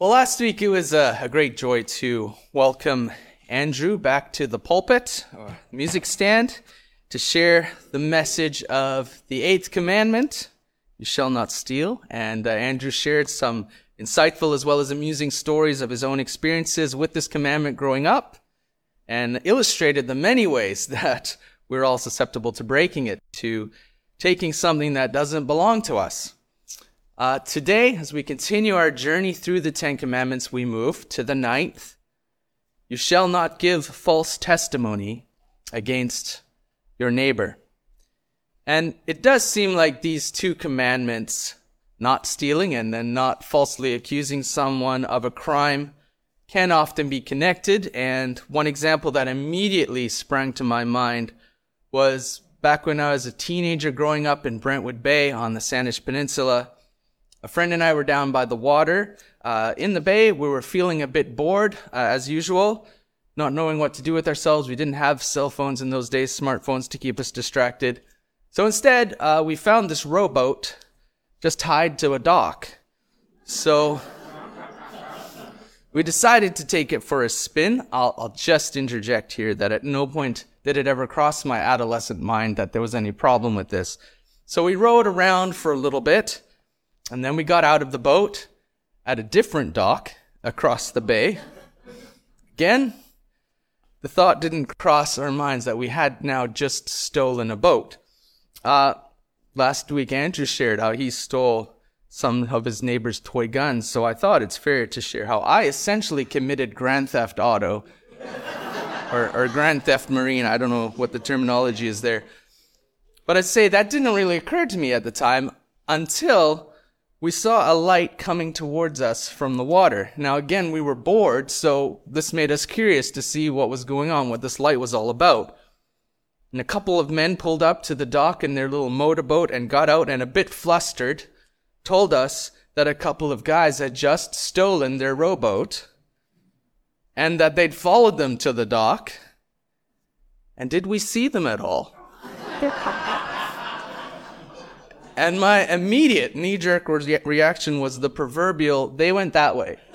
Well, last week it was a, a, great joy to welcome Andrew back to the pulpit, or music stand, to share the message of the eighth commandment you shall not steal. And uh, Andrew shared some insightful as well as amusing stories of his own experiences with this commandment growing up and illustrated the many ways that we're all susceptible to breaking it, to taking something that doesn't belong to us. Uh, today, as we continue our journey through the Ten Commandments, we move to the ninth. You shall not give false testimony against your neighbor. And it does seem like these two commandments, not stealing and then not falsely accusing someone of a crime, can often be connected. And one example that immediately sprang to my mind was back when I was a teenager growing up in Brentwood Bay on the Saanich Peninsula. A friend and I were down by the water uh, in the bay. We were feeling a bit bored, uh, as usual, not knowing what to do with ourselves. We didn't have cell phones in those days, smartphones to keep us distracted. So instead, uh, we found this rowboat just tied to a dock. So we decided to take it for a spin. I'll, I'll just interject here that at no point did it ever cross my adolescent mind that there was any problem with this. So we rowed around for a little bit. And then we got out of the boat at a different dock across the bay. Again, the thought didn't cross our minds that we had now just stolen a boat. Uh, last week, Andrew shared how he stole some of his neighbor's toy guns, so I thought it's fair to share how I essentially committed Grand Theft Auto or, or Grand Theft Marine. I don't know what the terminology is there. But I'd say that didn't really occur to me at the time until we saw a light coming towards us from the water. Now again, we were bored, so this made us curious to see what was going on, what this light was all about. And a couple of men pulled up to the dock in their little motorboat and got out and a bit flustered told us that a couple of guys had just stolen their rowboat and that they'd followed them to the dock. And did we see them at all? And my immediate knee jerk re- reaction was the proverbial, they went that way.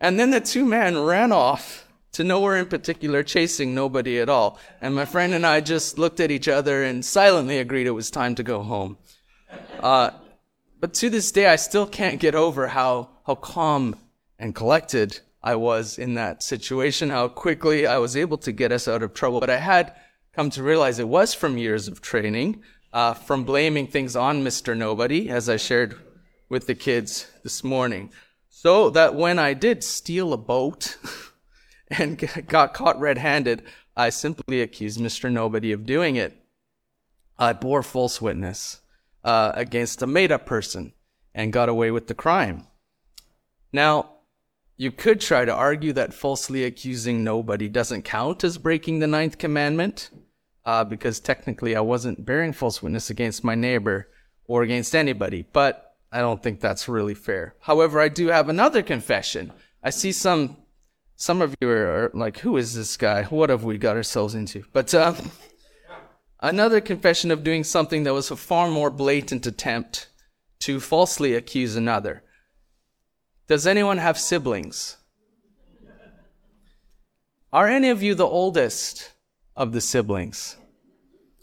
and then the two men ran off to nowhere in particular, chasing nobody at all. And my friend and I just looked at each other and silently agreed it was time to go home. Uh, but to this day, I still can't get over how, how calm and collected I was in that situation, how quickly I was able to get us out of trouble. But I had come to realize it was from years of training, uh, from blaming things on Mr. Nobody, as I shared with the kids this morning. So that when I did steal a boat and got caught red handed, I simply accused Mr. Nobody of doing it. I bore false witness uh, against a made up person and got away with the crime. Now, you could try to argue that falsely accusing nobody doesn't count as breaking the ninth commandment, uh, because technically I wasn't bearing false witness against my neighbor or against anybody, but I don't think that's really fair. However, I do have another confession. I see some, some of you are, like, who is this guy? What have we got ourselves into? But, uh, another confession of doing something that was a far more blatant attempt to falsely accuse another. Does anyone have siblings? Are any of you the oldest of the siblings?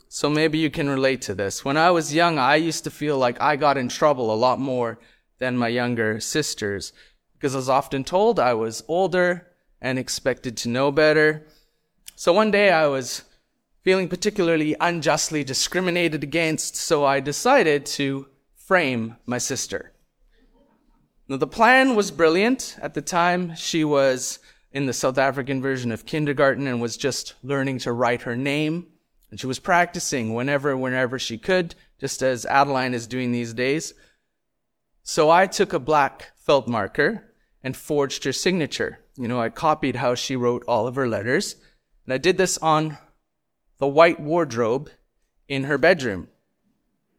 So maybe you can relate to this. When I was young, I used to feel like I got in trouble a lot more than my younger sisters because I was often told I was older and expected to know better. So one day I was feeling particularly unjustly discriminated against, so I decided to frame my sister. Now, the plan was brilliant. At the time, she was in the South African version of kindergarten and was just learning to write her name. And she was practicing whenever, whenever she could, just as Adeline is doing these days. So I took a black felt marker and forged her signature. You know, I copied how she wrote all of her letters. And I did this on the white wardrobe in her bedroom.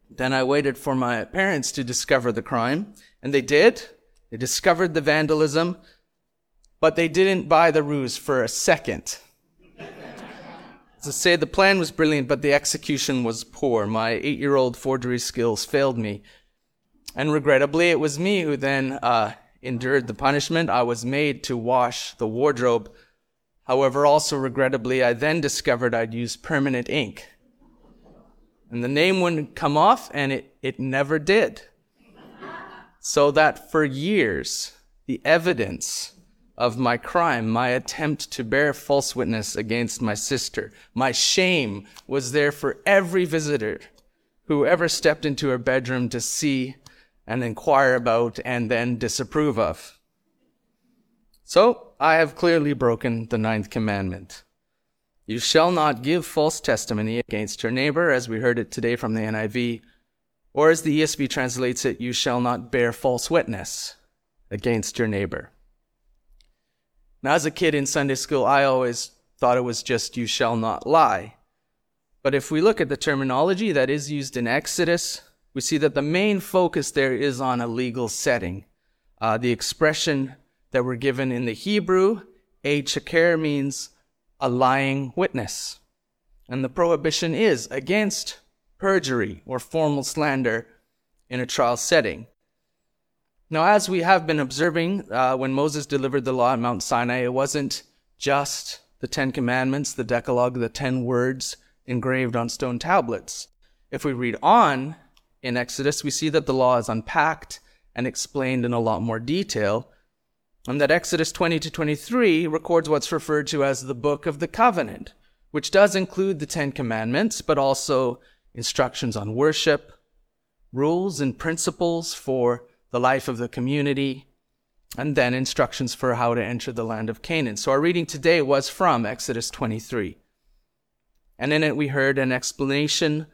Then I waited for my parents to discover the crime, and they did. They discovered the vandalism, but they didn't buy the ruse for a second. to say, the plan was brilliant, but the execution was poor. My eight year old forgery skills failed me. And regrettably, it was me who then uh, endured the punishment. I was made to wash the wardrobe. However, also regrettably, I then discovered I'd used permanent ink. And the name wouldn't come off, and it, it never did. So that for years, the evidence of my crime, my attempt to bear false witness against my sister, my shame was there for every visitor who ever stepped into her bedroom to see and inquire about and then disapprove of. So I have clearly broken the ninth commandment. You shall not give false testimony against your neighbor, as we heard it today from the NIV, or as the ESV translates it, you shall not bear false witness against your neighbor. Now, as a kid in Sunday school, I always thought it was just you shall not lie. But if we look at the terminology that is used in Exodus, we see that the main focus there is on a legal setting. Uh, the expression that we're given in the Hebrew, a shaker, means a lying witness. And the prohibition is against perjury or formal slander in a trial setting. Now, as we have been observing, uh, when Moses delivered the law at Mount Sinai, it wasn't just the Ten Commandments, the Decalogue, the Ten Words engraved on stone tablets. If we read on in Exodus, we see that the law is unpacked and explained in a lot more detail, and that Exodus 20 to 23 records what's referred to as the Book of the Covenant, which does include the Ten Commandments, but also instructions on worship, rules and principles for the life of the community, and then instructions for how to enter the land of Canaan. So our reading today was from Exodus 23. And in it we heard an explanation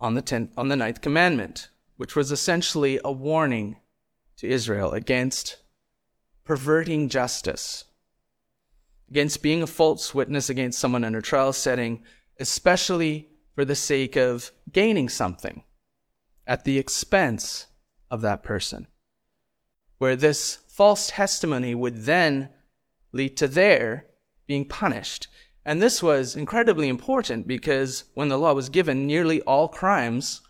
on the tenth, on the ninth commandment, which was essentially a warning to Israel against perverting justice, against being a false witness against someone in a trial setting, especially for the sake of gaining something at the expense of that person. Where this false testimony would then lead to their being punished. And this was incredibly important because when the law was given, nearly all crimes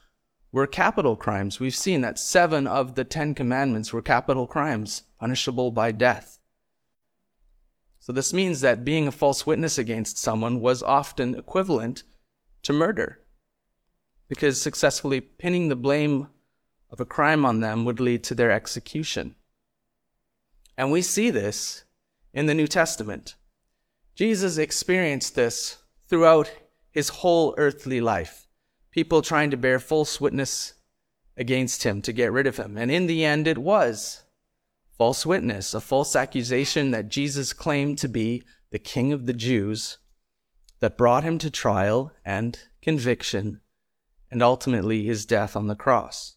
were capital crimes. We've seen that seven of the Ten Commandments were capital crimes, punishable by death. So this means that being a false witness against someone was often equivalent to murder. Because successfully pinning the blame of a crime on them would lead to their execution. And we see this in the New Testament. Jesus experienced this throughout his whole earthly life. People trying to bear false witness against him to get rid of him. And in the end, it was false witness, a false accusation that Jesus claimed to be the King of the Jews that brought him to trial and conviction and ultimately his death on the cross.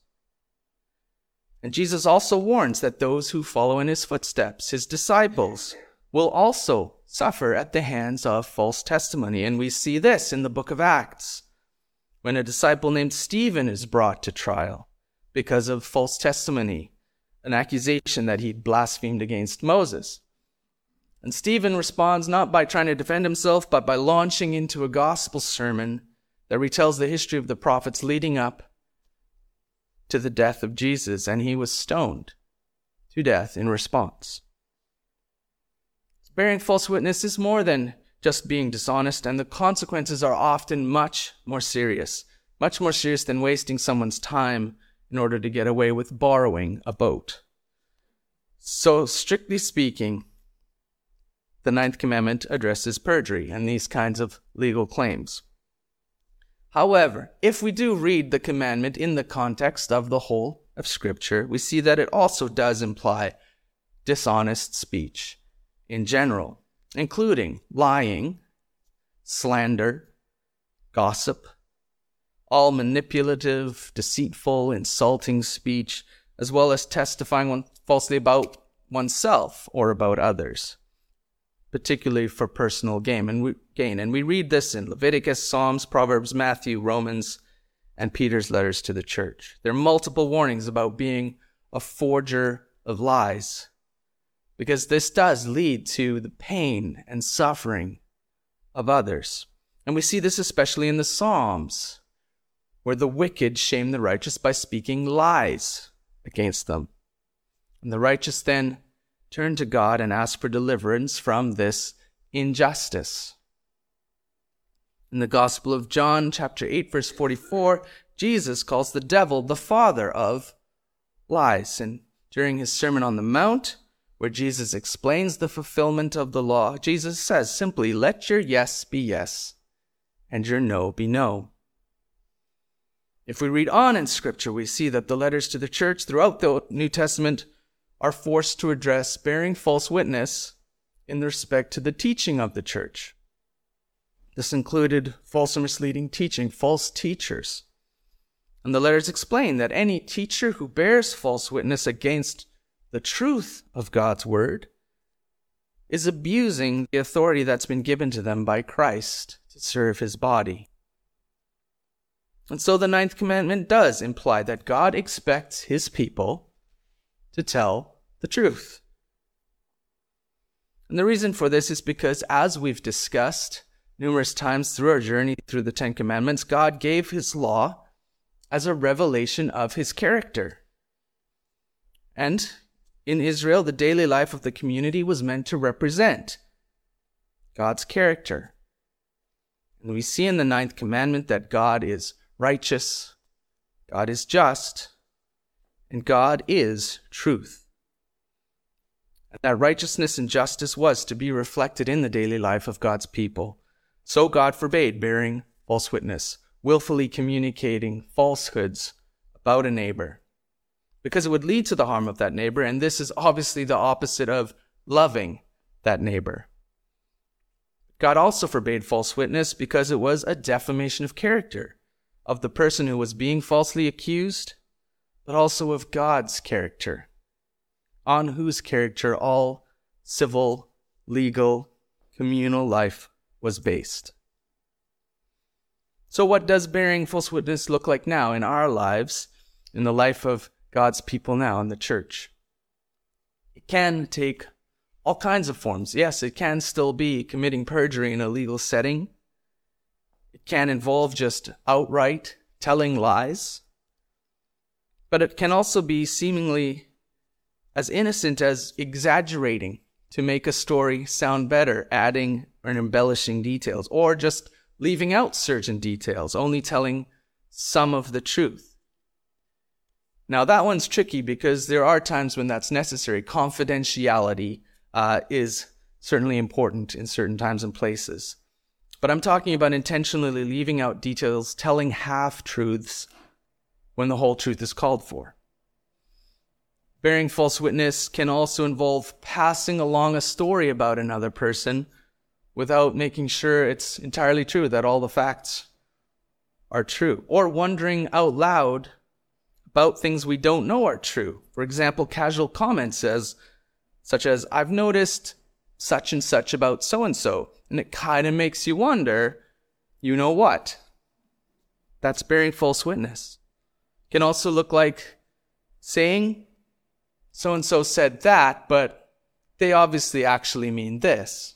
And Jesus also warns that those who follow in his footsteps, his disciples, will also suffer at the hands of false testimony. And we see this in the book of Acts, when a disciple named Stephen is brought to trial because of false testimony, an accusation that he blasphemed against Moses. And Stephen responds not by trying to defend himself, but by launching into a gospel sermon that retells the history of the prophets leading up to the death of Jesus, and he was stoned to death in response. Bearing false witness is more than just being dishonest, and the consequences are often much more serious, much more serious than wasting someone's time in order to get away with borrowing a boat. So, strictly speaking, the ninth commandment addresses perjury and these kinds of legal claims. However, if we do read the commandment in the context of the whole of Scripture, we see that it also does imply dishonest speech in general, including lying, slander, gossip, all manipulative, deceitful, insulting speech, as well as testifying falsely about oneself or about others particularly for personal gain. And we, gain. And we read this in Leviticus, Psalms, Proverbs, Matthew, Romans, and Peter's letters to the church. There are multiple warnings about being a forger of lies, because this does lead to the pain and suffering of others. And we see this especially in the Psalms, where the wicked shame the righteous by speaking lies against them. And the righteous then turn to God and ask for deliverance from this injustice. In the Gospel of John, chapter 8, verse 44, Jesus calls the devil the father of lies. And during his Sermon on the Mount, where Jesus explains the fulfillment of the law, Jesus says simply, Let your yes be yes, and your no be no. If we read on in Scripture, we see that the letters to the church throughout the New Testament are forced to address bearing false witness in respect to the teaching of the church. This included false or misleading teaching, false teachers. And the letters explain that any teacher who bears false witness against the truth of God's word is abusing the authority that's been given to them by Christ to serve his body. And so the ninth commandment does imply that God expects his people to tell the truth. And the reason for this is because, as we've discussed numerous times through our journey through the Ten Commandments, God gave His law as a revelation of His character. And in Israel, the daily life of the community was meant to represent God's character. And we see in the ninth commandment that God is righteous, God is just, and God is truth. And that righteousness and justice was to be reflected in the daily life of God's people. So God forbade bearing false witness, willfully communicating falsehoods about a neighbor, because it would lead to the harm of that neighbor, and this is obviously the opposite of loving that neighbor. God also forbade false witness because it was a defamation of character of the person who was being falsely accused but also of God's character, on whose character all civil, legal, communal life was based. So, what does bearing false witness look like now in our lives, in the life of God's people now in the church? It can take all kinds of forms. Yes, it can still be committing perjury in a legal setting. It can involve just outright telling lies but it can also be seemingly as innocent as exaggerating to make a story sound better, adding or embellishing details, or just leaving out certain details, only telling some of the truth. Now, that one's tricky because there are times when that's necessary. Confidentiality uh, is certainly important in certain times and places. But I'm talking about intentionally leaving out details, telling half truths, when the whole truth is called for. Bearing false witness can also involve passing along a story about another person without making sure it's entirely true, that all the facts are true, or wondering out loud about things we don't know are true. For example, casual comments says, such as, I've noticed such and such about so and so, and it kind of makes you wonder, you know what? That's bearing false witness can also look like saying, so and so said that, but they obviously actually mean this.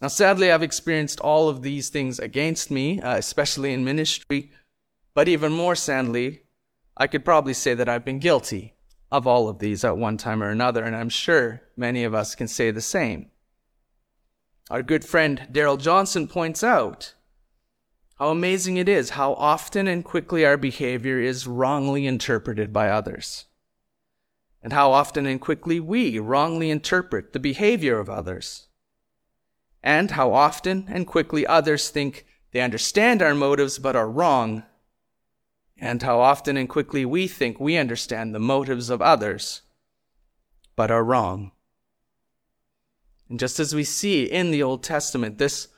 Now, sadly, I've experienced all of these things against me, uh, especially in ministry, but even more sadly, I could probably say that I've been guilty of all of these at one time or another, and I'm sure many of us can say the same. Our good friend Darrell Johnson points out how amazing it is how often and quickly our behavior is wrongly interpreted by others. And how often and quickly we wrongly interpret the behavior of others. And how often and quickly others think they understand our motives but are wrong. And how often and quickly we think we understand the motives of others but are wrong. And just as we see in the Old Testament, this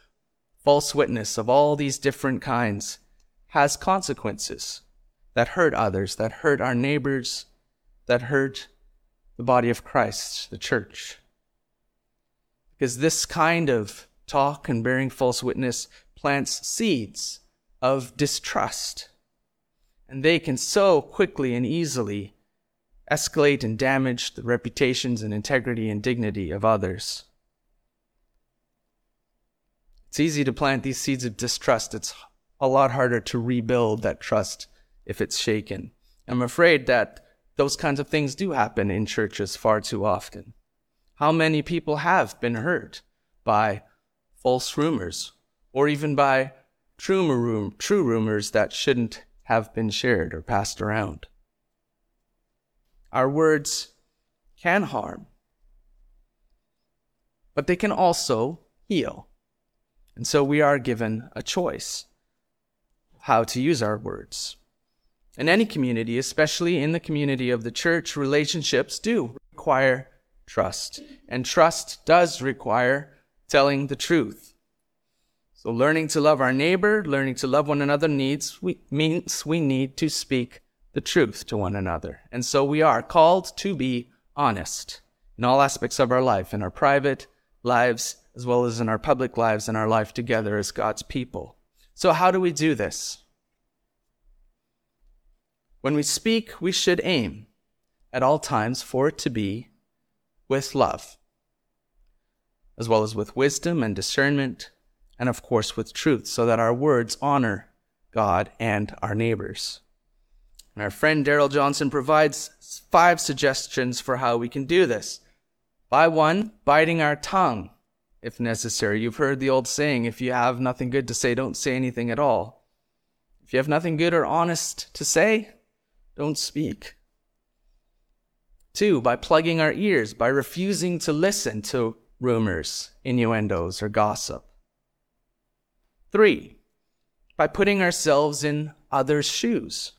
false witness of all these different kinds has consequences that hurt others, that hurt our neighbors, that hurt the body of Christ, the church. Because this kind of talk and bearing false witness plants seeds of distrust. And they can so quickly and easily escalate and damage the reputations and integrity and dignity of others. It's easy to plant these seeds of distrust. It's a lot harder to rebuild that trust if it's shaken. I'm afraid that those kinds of things do happen in churches far too often. How many people have been hurt by false rumors or even by true, true rumors that shouldn't have been shared or passed around? Our words can harm, but they can also heal. And so we are given a choice how to use our words. In any community, especially in the community of the church, relationships do require trust. And trust does require telling the truth. So learning to love our neighbor, learning to love one another needs we, means we need to speak the truth to one another. And so we are called to be honest in all aspects of our life, in our private lives, as well as in our public lives and our life together as God's people. So how do we do this? When we speak, we should aim at all times for it to be with love, as well as with wisdom and discernment, and of course with truth, so that our words honor God and our neighbors. And our friend Darrell Johnson provides five suggestions for how we can do this. By one, biting our tongue, if necessary. You've heard the old saying, if you have nothing good to say, don't say anything at all. If you have nothing good or honest to say, don't speak. Two, by plugging our ears, by refusing to listen to rumors, innuendos, or gossip. Three, by putting ourselves in others' shoes,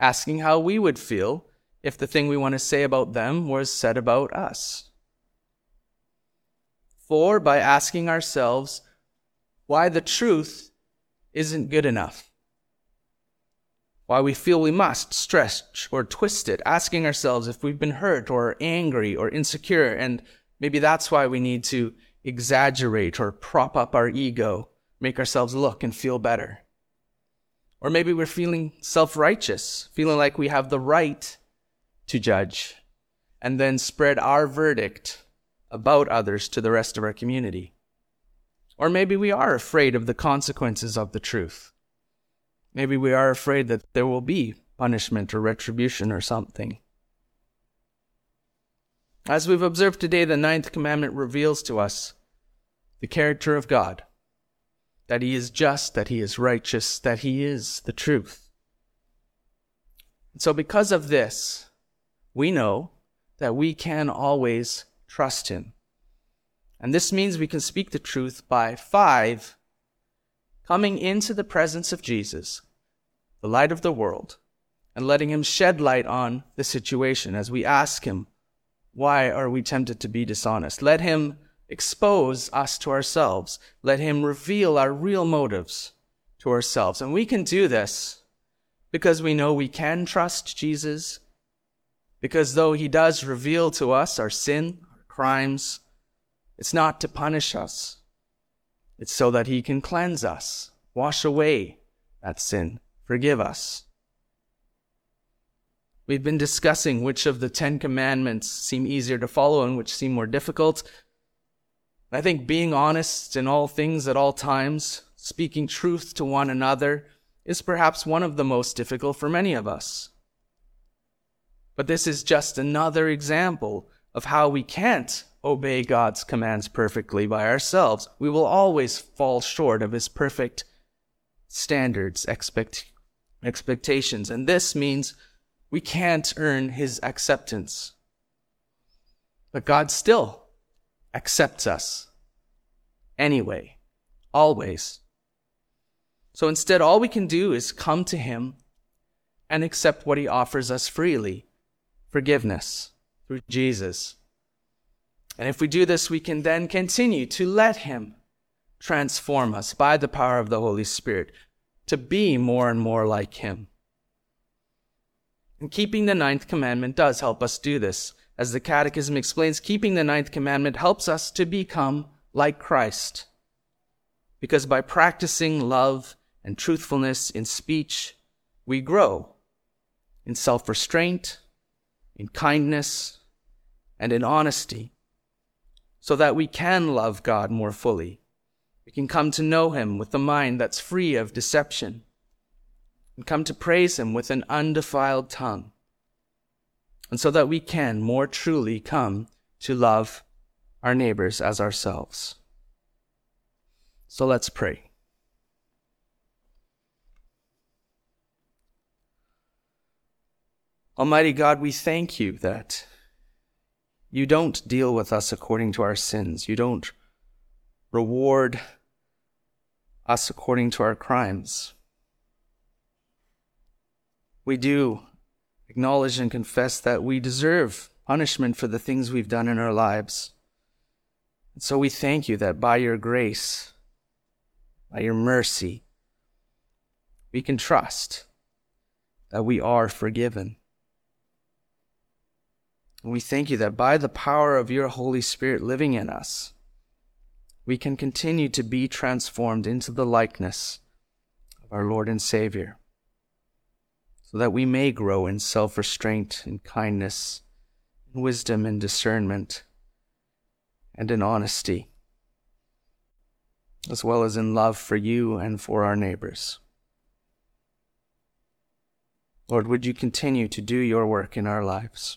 asking how we would feel if the thing we want to say about them was said about us. Four, by asking ourselves why the truth isn't good enough why we feel we must stretch or twist it, asking ourselves if we've been hurt or angry or insecure, and maybe that's why we need to exaggerate or prop up our ego, make ourselves look and feel better. Or maybe we're feeling self righteous, feeling like we have the right to judge, and then spread our verdict about others to the rest of our community. Or maybe we are afraid of the consequences of the truth Maybe we are afraid that there will be punishment or retribution or something. As we've observed today, the ninth commandment reveals to us the character of God that He is just, that He is righteous, that He is the truth. And so, because of this, we know that we can always trust Him. And this means we can speak the truth by five coming into the presence of Jesus, the light of the world, and letting him shed light on the situation as we ask him, why are we tempted to be dishonest? Let him expose us to ourselves. Let him reveal our real motives to ourselves. And we can do this because we know we can trust Jesus, because though he does reveal to us our sin, crimes, it's not to punish us. It's so that He can cleanse us, wash away that sin, forgive us. We've been discussing which of the Ten Commandments seem easier to follow and which seem more difficult. I think being honest in all things at all times, speaking truth to one another, is perhaps one of the most difficult for many of us. But this is just another example of how we can't obey God's commands perfectly by ourselves. We will always fall short of His perfect standards, expect, expectations. And this means we can't earn His acceptance. But God still accepts us anyway, always. So instead, all we can do is come to Him and accept what He offers us freely forgiveness through Jesus. And if we do this, we can then continue to let Him transform us by the power of the Holy Spirit to be more and more like Him. And keeping the ninth commandment does help us do this. As the Catechism explains, keeping the ninth commandment helps us to become like Christ. Because by practicing love and truthfulness in speech, we grow in self restraint, in kindness, and in honesty so that we can love God more fully. We can come to know Him with a mind that's free of deception. and come to praise Him with an undefiled tongue, and so that we can more truly come to love our neighbors as ourselves. So let's pray. Almighty God, we thank you that you don't deal with us according to our sins. You don't reward us according to our crimes. We do acknowledge and confess that we deserve punishment for the things we've done in our lives. And so we thank you that by your grace, by your mercy, we can trust that we are forgiven. We thank you that by the power of your Holy Spirit living in us, we can continue to be transformed into the likeness of our Lord and Savior, so that we may grow in self restraint and kindness, in wisdom and discernment, and in honesty, as well as in love for you and for our neighbors. Lord, would you continue to do your work in our lives?